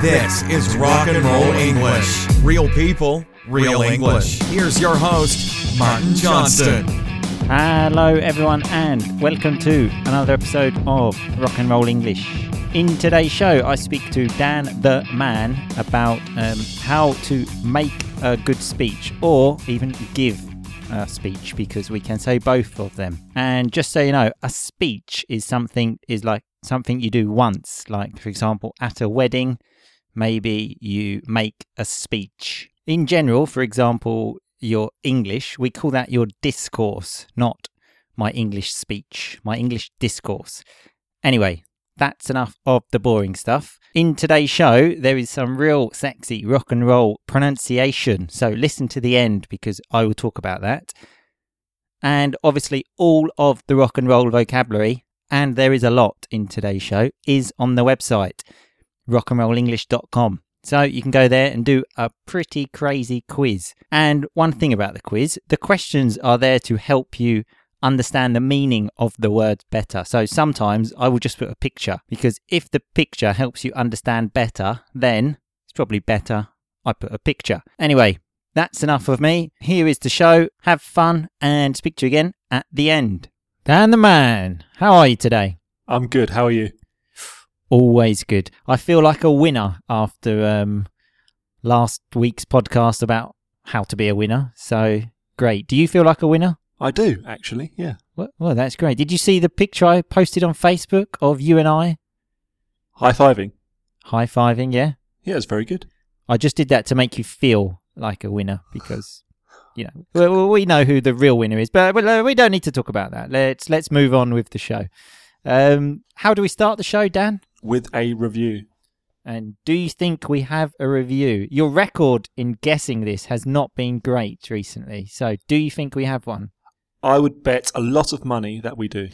This is Rock and Roll English. Real people, real English. Here's your host, Martin Johnston. Hello, everyone, and welcome to another episode of Rock and Roll English. In today's show, I speak to Dan the Man about um, how to make a good speech or even give a speech because we can say both of them. And just so you know, a speech is something is like something you do once, like for example, at a wedding, maybe you make a speech. In general, for example, your English, we call that your discourse, not my English speech, my English discourse. Anyway, that's enough of the boring stuff. In today's show, there is some real sexy rock and roll pronunciation, so listen to the end because I will talk about that. And obviously, all of the rock and roll vocabulary, and there is a lot in today's show, is on the website rockandrollenglish.com. So you can go there and do a pretty crazy quiz. And one thing about the quiz, the questions are there to help you understand the meaning of the words better. So sometimes I will just put a picture because if the picture helps you understand better, then it's probably better I put a picture. Anyway, that's enough of me. Here is the show. Have fun and speak to you again at the end. Dan the man, how are you today? I'm good. How are you? Always good. I feel like a winner after um, last week's podcast about how to be a winner. So great. Do you feel like a winner? I do, actually. Yeah. Well, well, that's great. Did you see the picture I posted on Facebook of you and I High fiving. high fiving? Yeah. Yeah, it's very good. I just did that to make you feel like a winner because, you know, well, we know who the real winner is, but uh, we don't need to talk about that. Let's let's move on with the show. Um, how do we start the show, Dan? With a review. And do you think we have a review? Your record in guessing this has not been great recently. So, do you think we have one? I would bet a lot of money that we do.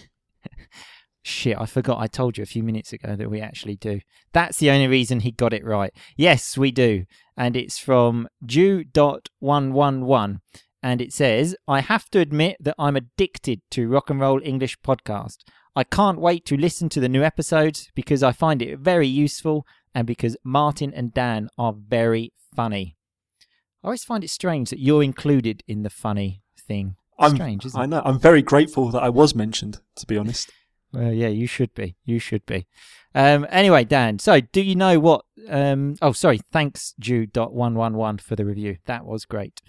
Shit, I forgot I told you a few minutes ago that we actually do. That's the only reason he got it right. Yes, we do. And it's from Jude.111. And it says, I have to admit that I'm addicted to Rock and Roll English podcast. I can't wait to listen to the new episodes because I find it very useful and because Martin and Dan are very funny. I always find it strange that you're included in the funny thing. I'm, Strange, isn't it? I know. I'm very grateful that I was mentioned, to be honest. Well, yeah, you should be. You should be. Um, anyway, Dan. So, do you know what? Um, oh, sorry. Thanks, Jude.111 for the review. That was great.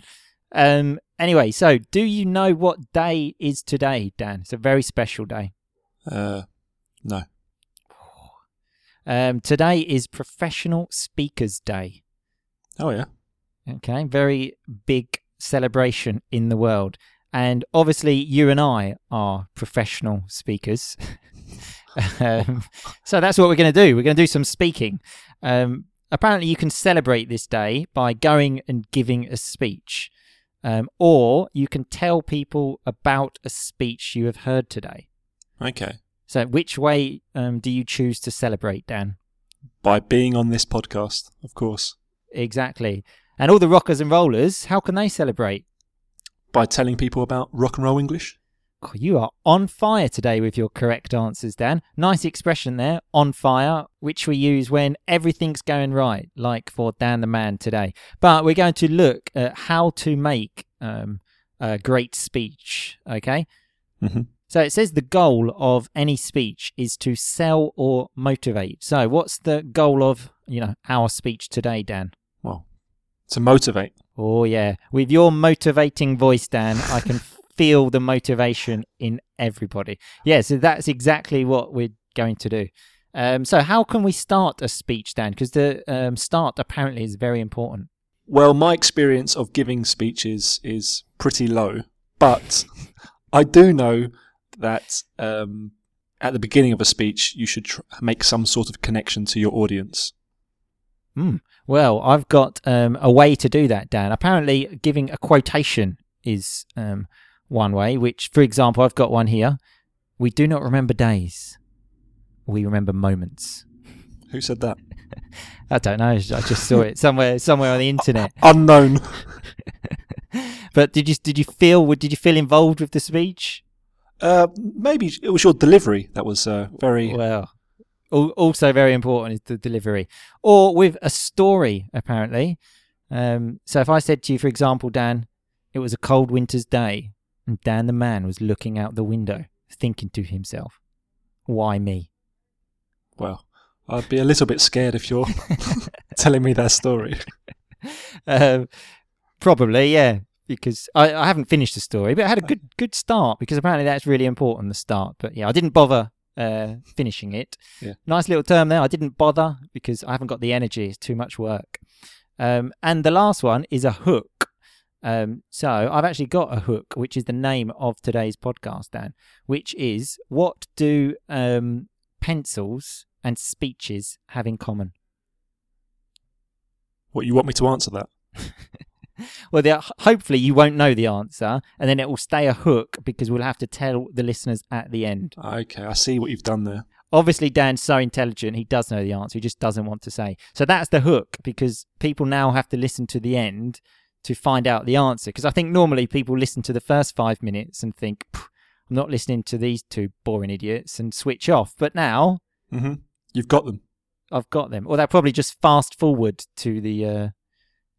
Um, anyway, so do you know what day is today, Dan? It's a very special day. Uh, no. Um, today is Professional Speakers Day. Oh, yeah. Okay, very big celebration in the world. And obviously, you and I are professional speakers. um, so that's what we're going to do. We're going to do some speaking. Um, apparently, you can celebrate this day by going and giving a speech, um, or you can tell people about a speech you have heard today. Okay. So, which way um, do you choose to celebrate, Dan? By being on this podcast, of course. Exactly. And all the rockers and rollers, how can they celebrate? By telling people about rock and roll English. Oh, you are on fire today with your correct answers, Dan. Nice expression there, on fire, which we use when everything's going right, like for Dan the Man today. But we're going to look at how to make um, a great speech, okay? hmm So it says the goal of any speech is to sell or motivate. So what's the goal of, you know, our speech today, Dan? Well, to motivate. Oh yeah, with your motivating voice, Dan, I can feel the motivation in everybody. Yeah, so that's exactly what we're going to do. Um, so how can we start a speech, Dan? Because the um, start apparently is very important. Well, my experience of giving speeches is pretty low, but I do know that um, at the beginning of a speech, you should tr- make some sort of connection to your audience. Hmm. Well, I've got um, a way to do that, Dan. Apparently, giving a quotation is um, one way. Which, for example, I've got one here. We do not remember days; we remember moments. Who said that? I don't know. I just saw it somewhere, somewhere on the internet. Unknown. But did you did you feel did you feel involved with the speech? Uh, maybe it was your delivery that was uh, very Well, Also, very important is the delivery, or with a story. Apparently, um, so if I said to you, for example, Dan, it was a cold winter's day, and Dan the man was looking out the window, thinking to himself, "Why me?" Well, I'd be a little bit scared if you're telling me that story. Um, probably, yeah, because I, I haven't finished the story, but I had a good good start because apparently that's really important the start. But yeah, I didn't bother uh, finishing it. Yeah. Nice little term there. I didn't bother because I haven't got the energy. It's too much work. Um, and the last one is a hook. Um, so I've actually got a hook, which is the name of today's podcast, Dan. Which is what do um, pencils and speeches have in common? What you want me to answer that? Well, there, hopefully you won't know the answer, and then it will stay a hook because we'll have to tell the listeners at the end. Okay, I see what you've done there. Obviously, Dan's so intelligent, he does know the answer. He just doesn't want to say. So that's the hook because people now have to listen to the end to find out the answer. Because I think normally people listen to the first five minutes and think, I'm not listening to these two boring idiots and switch off. But now hmm You've got them. I've got them. Or they'll probably just fast forward to the uh,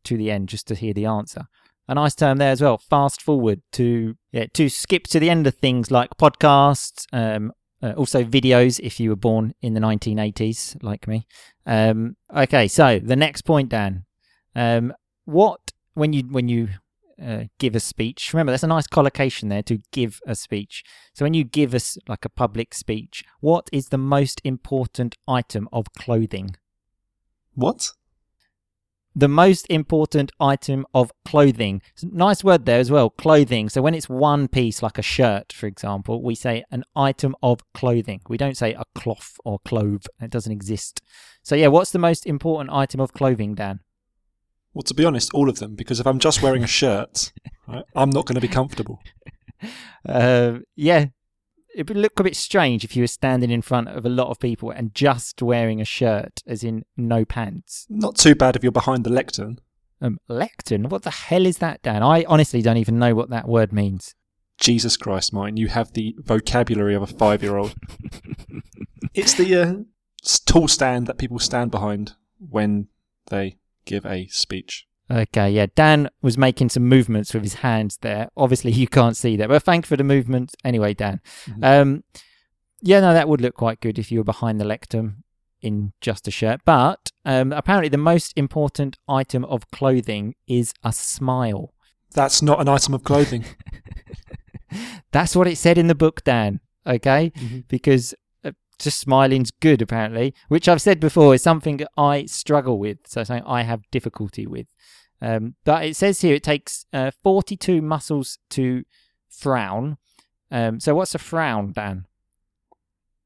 to the end just to hear the answer. A nice term there as well. Fast forward to yeah to skip to the end of things like podcasts, um, uh, also videos if you were born in the 1980s like me. Um, okay, so the next point, Dan. Um, what when you when you uh, give a speech? Remember, there's a nice collocation there to give a speech. So when you give us like a public speech, what is the most important item of clothing? What? The most important item of clothing. Nice word there as well, clothing. So when it's one piece, like a shirt, for example, we say an item of clothing. We don't say a cloth or clove. It doesn't exist. So yeah, what's the most important item of clothing, Dan? Well, to be honest, all of them, because if I'm just wearing a shirt, right, I'm not going to be comfortable. Uh, yeah, it would look a bit strange if you were standing in front of a lot of people and just wearing a shirt, as in no pants. Not too bad if you're behind the lectern. Um, lectern? What the hell is that, Dan? I honestly don't even know what that word means. Jesus Christ, mine, you have the vocabulary of a five year old. it's the uh, tall stand that people stand behind when they give a speech. Okay, yeah, Dan was making some movements with his hands there. Obviously, you can't see that, but thanks for the movement. Anyway, Dan. Mhm. Um, yeah, no, that would look quite good if you were behind the lectern in just a shirt. But um, apparently, the most important item of clothing is a smile. That's not an item of clothing. That's what it said in the book, Dan. Okay, Mhm. because just smiling's good, apparently, which I've said before is something I struggle with. So something I have difficulty with. Um, but it says here it takes uh, 42 muscles to frown. Um, so what's a frown, Dan?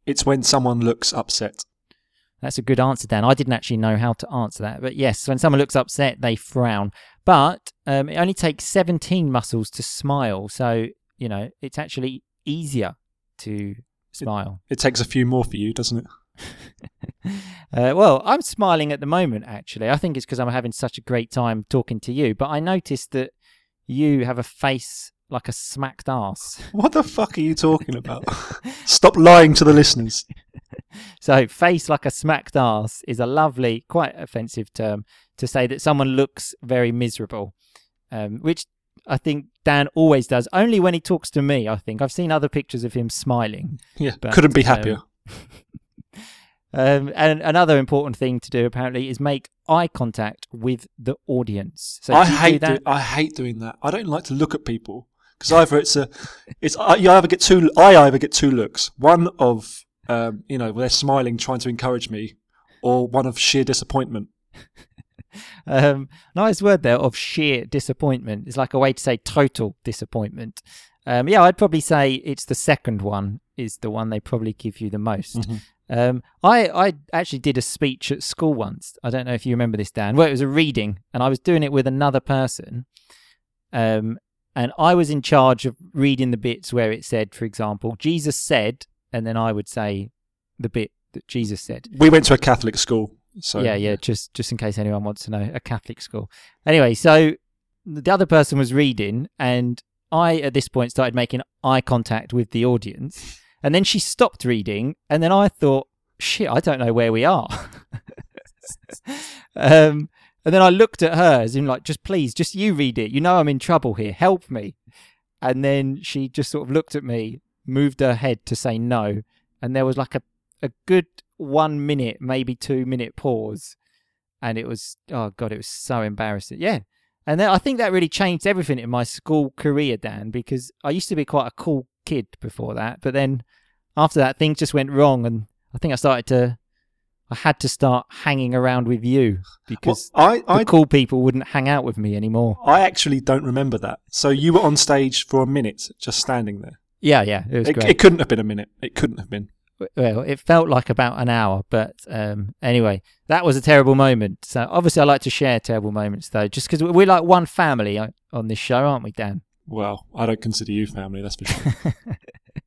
It's when someone looks upset. That's a good answer, Dan. I didn't actually know how to answer that. But yes, when someone looks upset, they frown. But um, it only takes 17 muscles to smile. So, you know, it's actually easier to smile. It takes a few more for you, doesn't it? Uh, well, I'm smiling at the moment, actually. I think it's because I'm having such a great time talking to you. But I noticed that you have a face like a smacked ass. What the fuck are you talking about? Stop lying to the listeners. So, face like a smacked ass is a lovely, quite offensive term to say that someone looks very miserable, um, which I think Dan always does, only when he talks to me. I think I've seen other pictures of him smiling. Yeah, But, couldn't be um, happier. Um, and another important thing to do, apparently, is make eye contact with the audience. So, I do do hate that. do, I hate doing that. I don't like to look at people because either it's a it's I, you either get two I either get two looks. One of um, you know they're smiling, trying to encourage me, or one of sheer disappointment. Um, nice word there of sheer disappointment. It's like a way to say total disappointment. Um, yeah, I'd probably say it's the second one is the one they probably give you the most. Mhm. Um, I I actually did a speech at school once. I don't know if you remember this, Dan. Well, it was a reading, and I was doing it with another person. Um, and I was in charge of reading the bits where it said, for example, Jesus said, and then I would say the bit that Jesus said. We went to a Catholic school, so Yeah, yeah. Just just in case anyone wants to know, a Catholic school. Anyway, so the other person was reading, and I at this point started making eye contact with the audience, and then she stopped reading, and then I thought shit, I don't know where we are. um, and then I looked at her as in like, just please, just you read it. You know I'm in trouble here. Help me. And then she just sort of looked at me, moved her head to say no, and there was like a a good one minute, maybe two minute pause, and it was oh god, it was so embarrassing. Yeah, and then I think that really changed everything in my school career, Dan, because I used to be quite a cool kid before that, but then after that, things just went wrong, and I think I started to. I had to start hanging around with you because Well, I, the cool people wouldn't hang out with me anymore. I actually don't remember that. So you were on stage for a minute, just standing there. Yeah, yeah, it was It, great. it couldn't have been a minute. It couldn't have been. Well, it felt like about an hour, but um, anyway, that was a terrible moment. So obviously, I like to share terrible moments, though, just because we're like one family on on this show, aren't we, Dan? Well, I don't consider you family, that's for sure.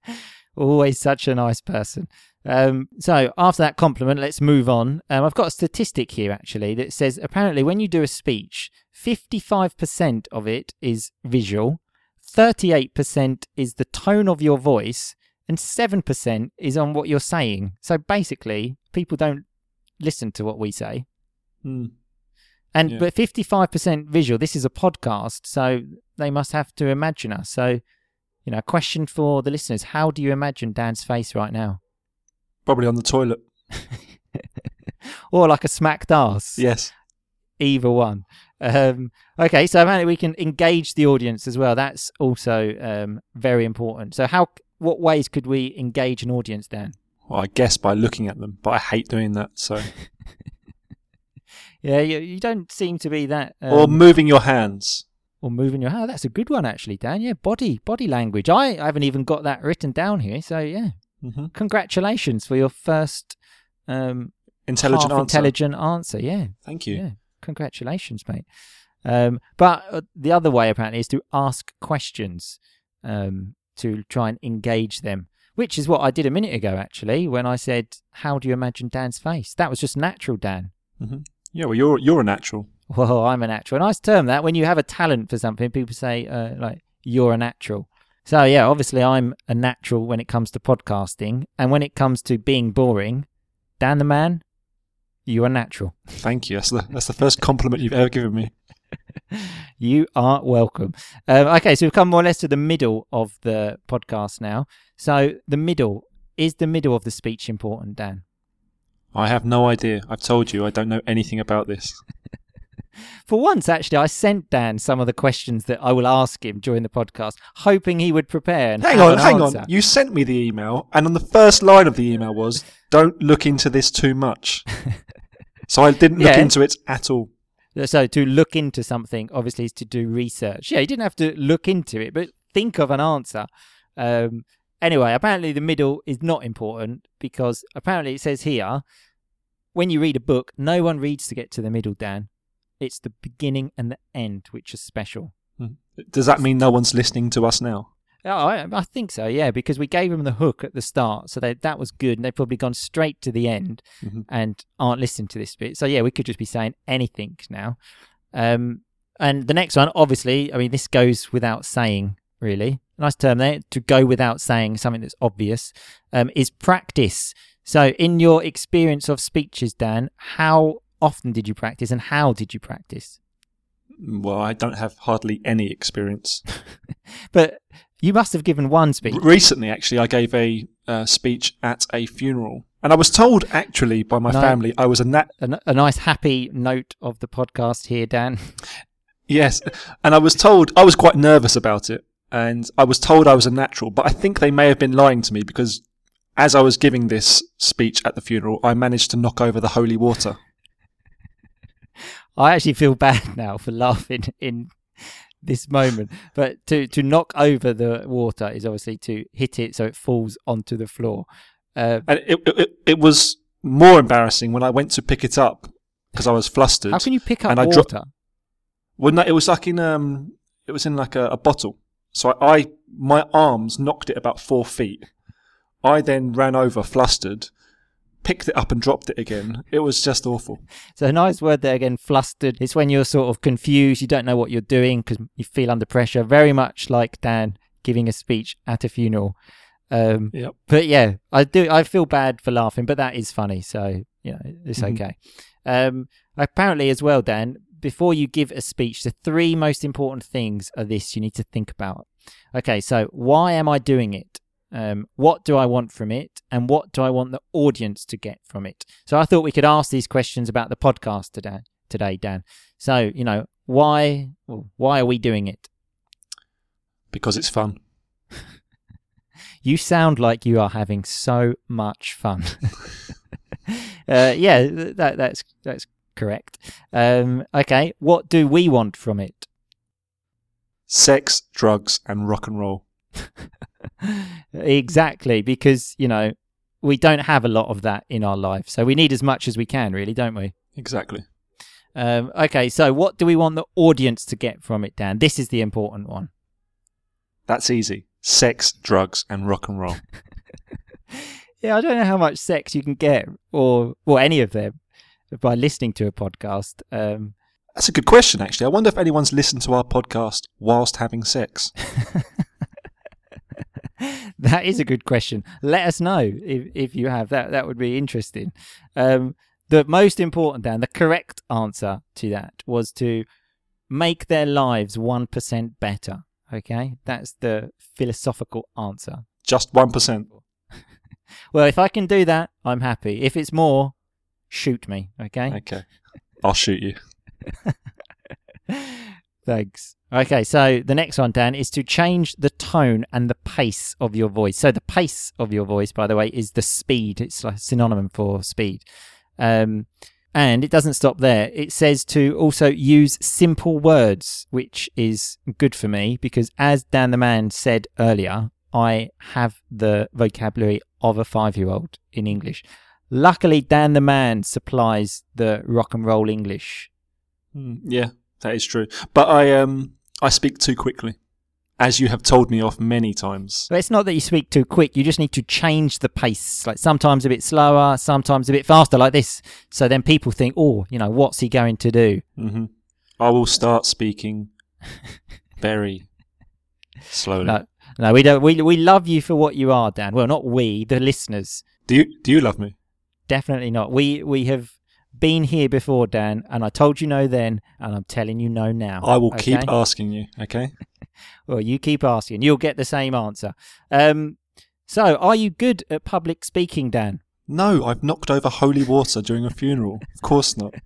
Always such a nice person. Um, so after that compliment, let's move on. Um, I've got a statistic here actually that says apparently when you do a speech, 55% of it is visual, 38% is the tone of your voice, and 7% is on what you're saying. So basically, people don't listen to what we say. Hmm. And Yeah. but 55% visual. This is a podcast, so they must have to imagine us. So, you know, a question for the listeners: How do you imagine Dan's face right now? Probably on the toilet. or like a smacked ass? Yes. Either one. Um, okay, so apparently we can engage the audience as well. That's also um, very important. So, how, what ways could we engage an audience, then? Well, I guess by looking at them, but I hate doing that. So, Yeah, you, you don't seem to be that. Um, or moving your hands. or moving your hand. That's a good one, actually, Dan. Yeah, body body language. I, I haven't even got that written down here. So yeah, hmm congratulations for your first um, Intelligent answer. intelligent answer. Yeah, Thank you. yeah. Congratulations, mate. Um, but uh, the other way apparently is to ask questions um, to try and engage them, which is what I did a minute ago actually when I said, "How do you imagine Dan's face?" That was just natural, Dan. Yeah, well, you're you're a natural. Well, I'm a natural. A nice term that when you have a talent for something, people say uh, like you're a natural. So yeah, obviously I'm a natural when it comes to podcasting, and when it comes to being boring, Dan the man, you are natural. Thank you. That's the that's the first compliment you've ever given me. You are welcome. Um, okay, so we've come more or less to the middle of the podcast now. So the middle is the middle of the speech important, Dan. I have no idea. I've told you I don't know anything about this. For once, actually, I sent Dan some of the questions that I will ask him during the podcast, hoping he would prepare. And Hang on, an hang answer. on. You sent me the email, and on the first line of the email was, "Don't look into this too much." so I didn't look Yeah. into it at all. So to look into something obviously is to do research. Yeah, you didn't have to look into it, but think of an answer. Um, anyway, apparently the middle is not important because apparently it says here when you read a book, no one reads to get to the middle, Dan. It's the beginning and the end which is special. Does that mean no one's listening to us now? Oh, I, I think so, yeah, because we gave them the hook at the start, so they, that was good, and they've probably gone straight to the end Mhm. and aren't listening to this bit. So yeah, we could just be saying anything now. Um, and the next one, obviously, I mean, this goes without saying, really. Nice term there to go without saying something that's obvious um, is practice. So, in your experience of speeches, Dan, how often did you practice, and how did you practice? Well, I don't have hardly any experience. But you must have given one speech. Recently, actually, I gave a uh, speech at a funeral, and I was told actually by my No. family I was a nat. a, a nice happy note of the podcast here, Dan. Yes, and I was told I was quite nervous about it, and I was told I was a natural, but I think they may have been lying to me because as I was giving this speech at the funeral, I managed to knock over the holy water. I actually feel bad now for laughing in this moment, but to to knock over the water is obviously to hit it so it falls onto the floor. Uh, And it, it, it was more embarrassing when I went to pick it up because I was flustered. how can you pick up and I dro- water? Well, no, it was like in um, it was in like a, a bottle. So I, I, my arms knocked it about four feet. I then ran over, flustered, picked it up and dropped it again. It was just awful. So a nice word there again, flustered. It's when you're sort of confused, you don't know what you're doing because you feel under pressure. Very much like Dan giving a speech at a funeral. Um, Yep. but yeah, I do. I feel bad for laughing, but that is funny. So you know, it's Mhm. okay. Um, apparently, as well, Dan. Before you give a speech, the three most important things are this you need to think about. Okay, so why am I doing it? Um, what do I want from it? And what do I want the audience to get from it? So I thought we could ask these questions about the podcast today, today, Dan. So you know, why? Why are we doing it? Because it's fun. You sound like you are having so much fun. uh, yeah, that that's that's correct. Um, okay, what do we want from it? Sex, drugs, and rock and roll. exactly, because you know we don't have a lot of that in our life, so we need as much as we can, really, don't we? Exactly. Um, okay, so what do we want the audience to get from it, Dan? This is the important one. That's easy. Sex, drugs, and rock and roll. Yeah, I don't know how much sex you can get, or or any of them, by listening to a podcast. Um, That's a good question, actually. I wonder if anyone's listened to our podcast whilst having sex. that is a good question. Let us know if, if you have that. That would be interesting. Um, the most important, Dan, the correct answer to that was to make their lives 1% better. Okay? That's the philosophical answer. Just 1%. Well, if I can do that, I'm happy. If it's more, shoot me. Okay? Okay. I'll shoot you. Thanks. Okay, so the next one, Dan, is to change the tone and the pace of your voice. So the pace of your voice, by the way, is the speed. It's like a synonym for speed. Um, and it doesn't stop there. It says to also use simple words, which is good for me because, as Dan the Man said earlier, I have the vocabulary of a five year old in English. Luckily, Dan the Man supplies the rock and roll English Mm, yeah, that is true. But I um I speak too quickly, as you have told me off many times. But it's not that you speak too quick. You just need to change the pace. Like sometimes a bit slower, sometimes a bit faster, like this. So then people think, oh, you know, what's he going to do? hmm I will start speaking very slowly. No, no, we don't. We we love you for what you are, Dan. Well, not we, the listeners. Do you do you love me? Definitely not. We we have been here before, Dan, and I told you no then, and I'm telling you no now. I will keep asking you. Okay. Well, you keep asking. You'll get the same answer. Um. So, are you good at public speaking, Dan? No, I've knocked over holy water during a funeral. Of course not.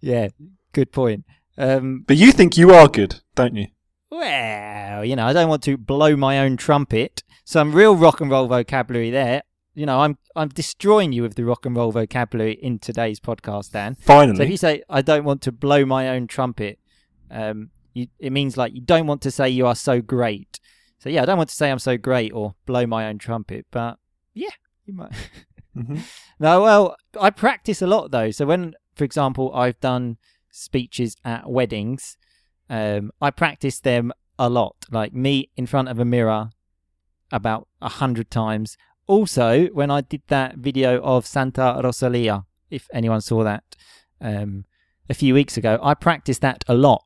Yeah, good point. Um, But you think you are good, don't you? Well, you know, I don't want to blow my own trumpet. Some real rock and roll vocabulary there. You know, I'm I'm destroying you with the rock and roll vocabulary in today's podcast, Dan. Finally. So if you say I don't want to blow my own trumpet, um, you, it means like you don't want to say you are so great. So yeah, I don't want to say I'm so great or blow my own trumpet, but yeah, you might. Mhm. No, well, I practice a lot though. So when, for example, I've done speeches at weddings, um, I practice them a lot. Like me in front of a mirror about a hundred times. Also, when I did that video of Santa Rosalia, if anyone saw that um, a few weeks ago, I practiced that a lot.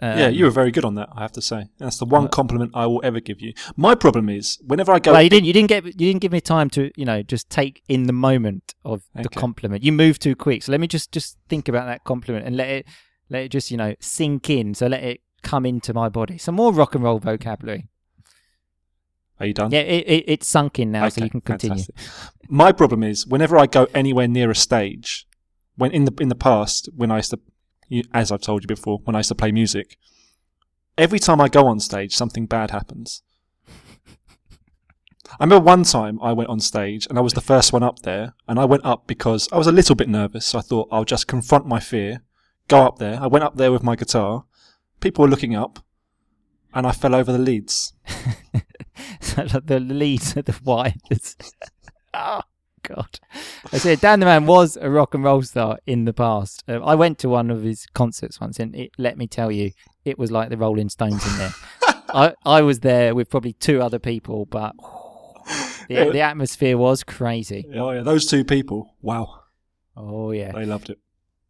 Um, yeah, you were very good on that. I have to say. That's the one Uh, compliment I will ever give you. My problem is whenever I go. Well, you didn't. You didn't get. You didn't give me time to, you know, just take in the moment of the compliment. You moved too quick. So let me just just think about that compliment and let it let it just you know sink in. So let it come into my body. Some more rock and roll vocabulary. Are you done? Yeah, it, it it's sunk in now, so you can continue. fantastic. My problem is whenever I go anywhere near a stage, when in the in the past, when I used to, as I've told you before, when I used to play music, every time I go on stage, something bad happens. I remember one time I went on stage and I was the first one up there, and I went up because I was a little bit nervous. So I thought I'll just confront my fear, go up there. I went up there with my guitar. People were looking up, and I fell over the leads. the leads of the wires. oh God! I said Dan the Man was a rock and roll star in the past. Um, I went to one of his concerts once, and it, let me tell you, it was like the Rolling Stones in there. I I was there with probably two other people, but the, the atmosphere was crazy. Oh yeah, those two people. Wow, Oh yeah, they loved it.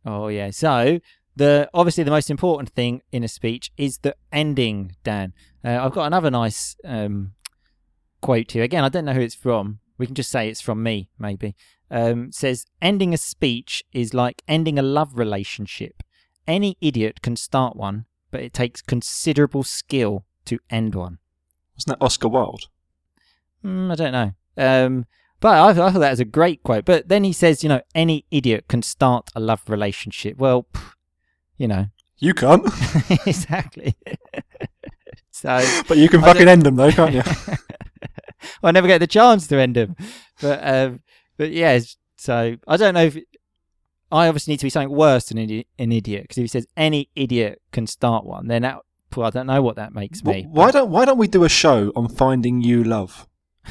oh yeah. So the obviously the most important thing in a speech is the ending. Dan, uh, I've got another nice um, quote here. Again, I don't know who it's from. We can just say it's from me, maybe. Um, says ending a speech is like ending a love relationship. Any idiot can start one, but it takes considerable skill to end one. Wasn't that Oscar Wilde? Mm, I don't know. Um, but I, I thought that was a great quote. But then he says, you know, any idiot can start a love relationship. Well, pff, you know, You can't, exactly. So but you can I fucking end them though, can't you? I never get the chance to end them. But um, but yeah, so I don't know if I obviously need to be something worse than an idiot because if he says any idiot can start one, then that well, I don't know what that makes Wh- me. Why don't Why don't we do a show on finding you love?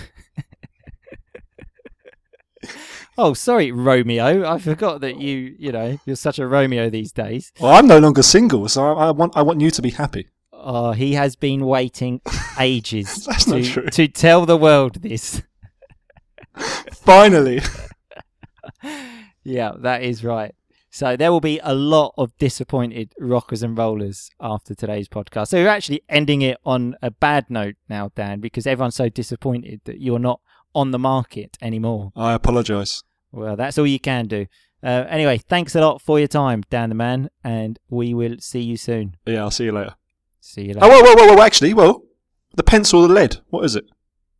Oh, sorry, Romeo. I forgot that you you know you're such a Romeo these days. Well, I'm no longer single, so I, I want I want you to be happy. Oh, he has been waiting ages to, to tell the world this. Finally, Yeah, that is right. So there will be a lot of disappointed rockers and rollers after today's podcast. So we're actually ending it on a bad note now, Dan, because everyone's so disappointed that you're not on the market anymore. I apologise. Well, that's all you can do. Uh, anyway, thanks a lot for your time, Dan the man, and we will see you soon. Yeah, I'll see you later. See you later. Oh, whoa, whoa, whoa, whoa! Actually, well, the pencil or the lead? What is it?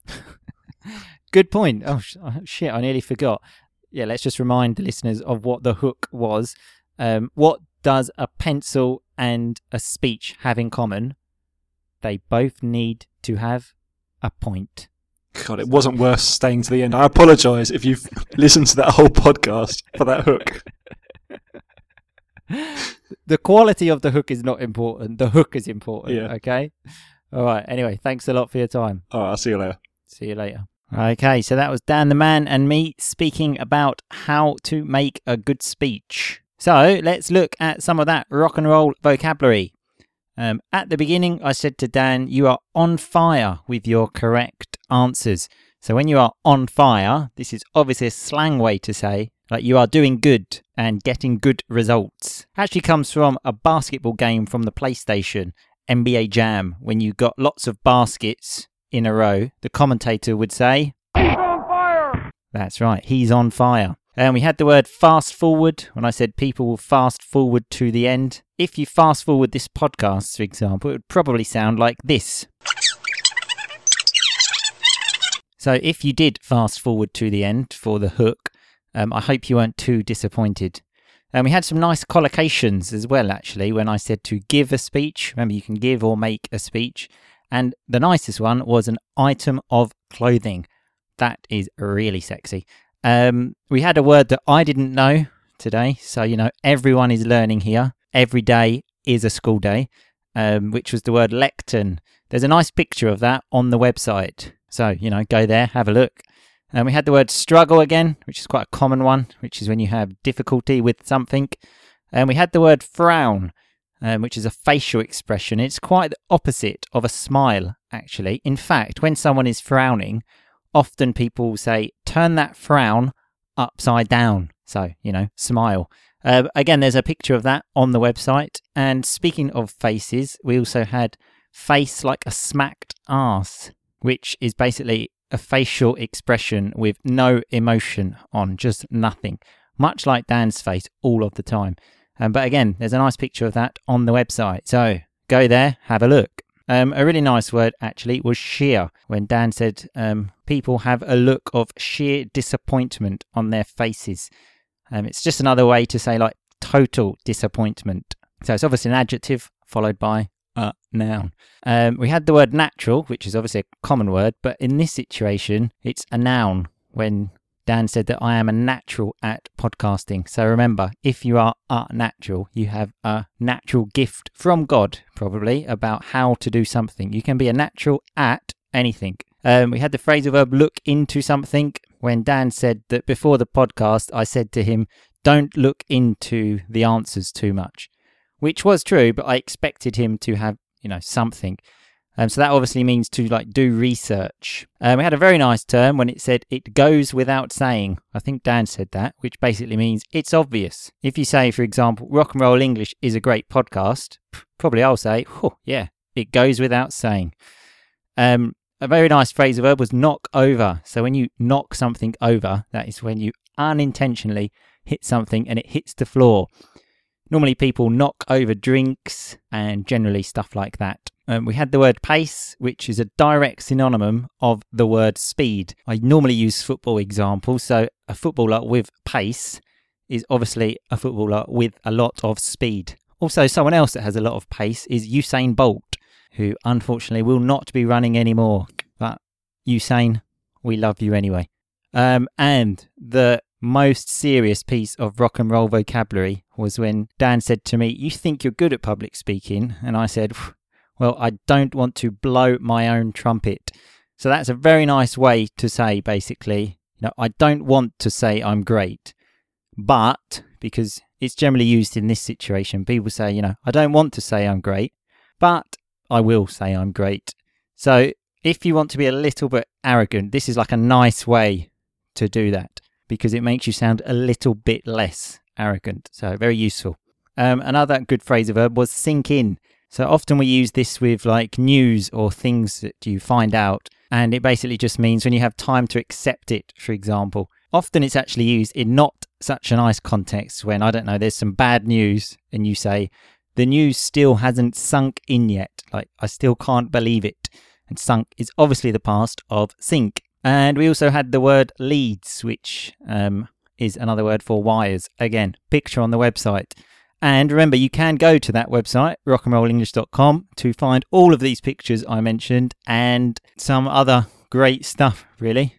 Good point. Oh, sh- oh, shit, I nearly forgot. Yeah, let's just remind the listeners of what the hook was. Um, what does a pencil and a speech have in common? They both need to have a point. God, it wasn't worth staying to the end. I apologise if you've listened to that whole podcast for that hook. The quality of the hook is not important. The hook is important. Yeah. Okay. All right. Anyway, thanks a lot for your time. All right, I'll see you later. See you later. Okay, so that was Dan the Man and me speaking about how to make a good speech. So let's look at some of that rock and roll vocabulary. Um, at the beginning, I said to Dan, You are on fire with your correct answers. So when you are on fire, this is obviously a slang way to say like you are doing good and getting good results. Actually comes from a basketball game from the PlayStation, NBA Jam, when you got lots of baskets in a row. The commentator would say, He's on fire! That's right, he's on fire. And we had the word fast forward when I said people will fast forward to the end. If you fast forward this podcast, for example, it would probably sound like this. So if you did fast forward to the end for the hook, um, I hope you weren't too disappointed. And we had some nice collocations as well, actually, when I said to give a speech. Remember, you can give or make a speech. And the nicest one was an item of clothing. That is really sexy. Um, we had a word that I didn't know today. So, you know, everyone is learning here. Every day is a school day, um, which was the word lectern. There's a nice picture of that on the website. So, you know, go there, have a look. And we had the word struggle again, which is quite a common one, which is when you have difficulty with something. And we had the word frown, um, which is a facial expression. It's quite the opposite of a smile, actually. In fact, when someone is frowning, often people say, turn that frown upside down. So, you know, smile. Uh, again, there's a picture of that on the website. And speaking of faces, we also had face like a smacked ass, which is basically a facial expression with no emotion on, just nothing, much like Dan's face all of the time. Um, but again, there's a nice picture of that on the website. So go there, have a look. Um, a really nice word actually was sheer when Dan said um, people have a look of sheer disappointment on their faces. Um, it's just another way to say like total disappointment. So it's obviously an adjective followed by a noun. Um, we had the word natural, which is obviously a common word, but in this situation, it's a noun when Dan said that I am a natural at podcasting. So remember, if you are a natural, you have a natural gift from God, probably, about how to do something. You can be a natural at anything. Um, we had the phrasal verb look into something when Dan said that before the podcast, I said to him, don't look into the answers too much, which was true, but I expected him to have, you know, something. Um, so that obviously means to like do research. Um, we had a very nice term when it said it goes without saying. I think Dan said that, which basically means it's obvious. If you say, for example, Rock and Roll English is a great podcast, probably I'll say, oh, yeah, it goes without saying. Um, a very nice phrase phrasal verb was knock over. So when you knock something over, that is when you unintentionally hit something and it hits the floor. Normally, people knock over drinks and generally stuff like that. Um, we had the word pace, which is a direct synonym of the word speed. I normally use football examples. So, a footballer with pace is obviously a footballer with a lot of speed. Also, someone else that has a lot of pace is Usain Bolt, who unfortunately will not be running anymore. But Usain, we love you anyway. Um, and the most serious piece of rock and roll vocabulary was when Dan said to me, You think you're good at public speaking? And I said, Well, I don't want to blow my own trumpet. So that's a very nice way to say, basically, you know, I don't want to say I'm great, but because it's generally used in this situation, people say, you know, I don't want to say I'm great, but I will say I'm great. So if you want to be a little bit arrogant, this is like a nice way to do that because it makes you sound a little bit less arrogant. So very useful. Um, another good phrasal verb was sink in. So often we use this with like news or things that you find out, and it basically just means when you have time to accept it, for example. Often it's actually used in not such a nice context when, I don't know, there's some bad news and you say, the news still hasn't sunk in yet. Like, I still can't believe it. And sunk is obviously the past of sink. And we also had the word leads, which um, is another word for wires. Again, picture on the website. And remember, you can go to that website, rockandrollenglish.com, to find all of these pictures I mentioned and some other great stuff, really.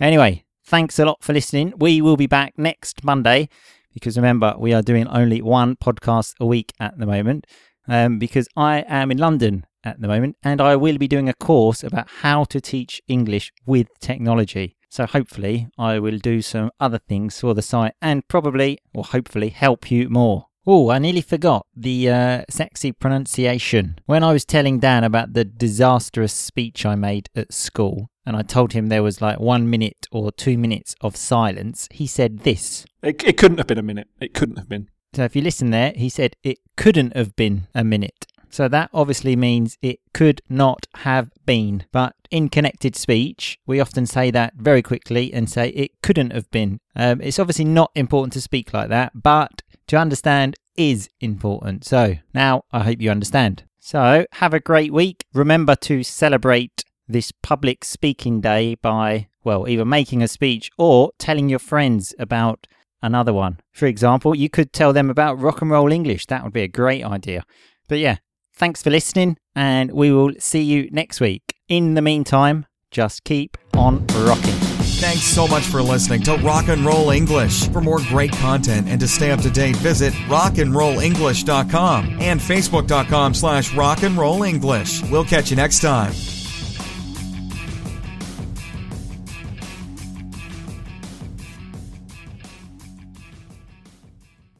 Anyway, thanks a lot for listening. We will be back next Monday because remember, we are doing only one podcast a week at the moment um, because I am in London at the moment and I will be doing a course about how to teach English with technology. So hopefully, I will do some other things for the site and probably, or hopefully, help you more. Oh, I nearly forgot the uh, sexy pronunciation. When I was telling Dan about the disastrous speech I made at school, and I told him there was like one minute or two minutes of silence, he said this. It, it couldn't have been a minute. It couldn't have been. So if you listen there, he said it couldn't have been a minute. So that obviously means it could not have been. But in connected speech, we often say that very quickly and say it couldn't have been. Um, it's obviously not important to speak like that, but to understand is important. So now I hope you understand. So have a great week. Remember to celebrate this public speaking day by, well, either making a speech or telling your friends about another one. For example, you could tell them about rock and roll English. That would be a great idea. But yeah, thanks for listening, and we will see you next week. In the meantime, just keep on rocking. Thanks so much for listening to Rock and Roll English. For more great content and to stay up to date, visit rockandrollenglish.com and facebook.com slash rockandrollenglish. We'll catch you next time.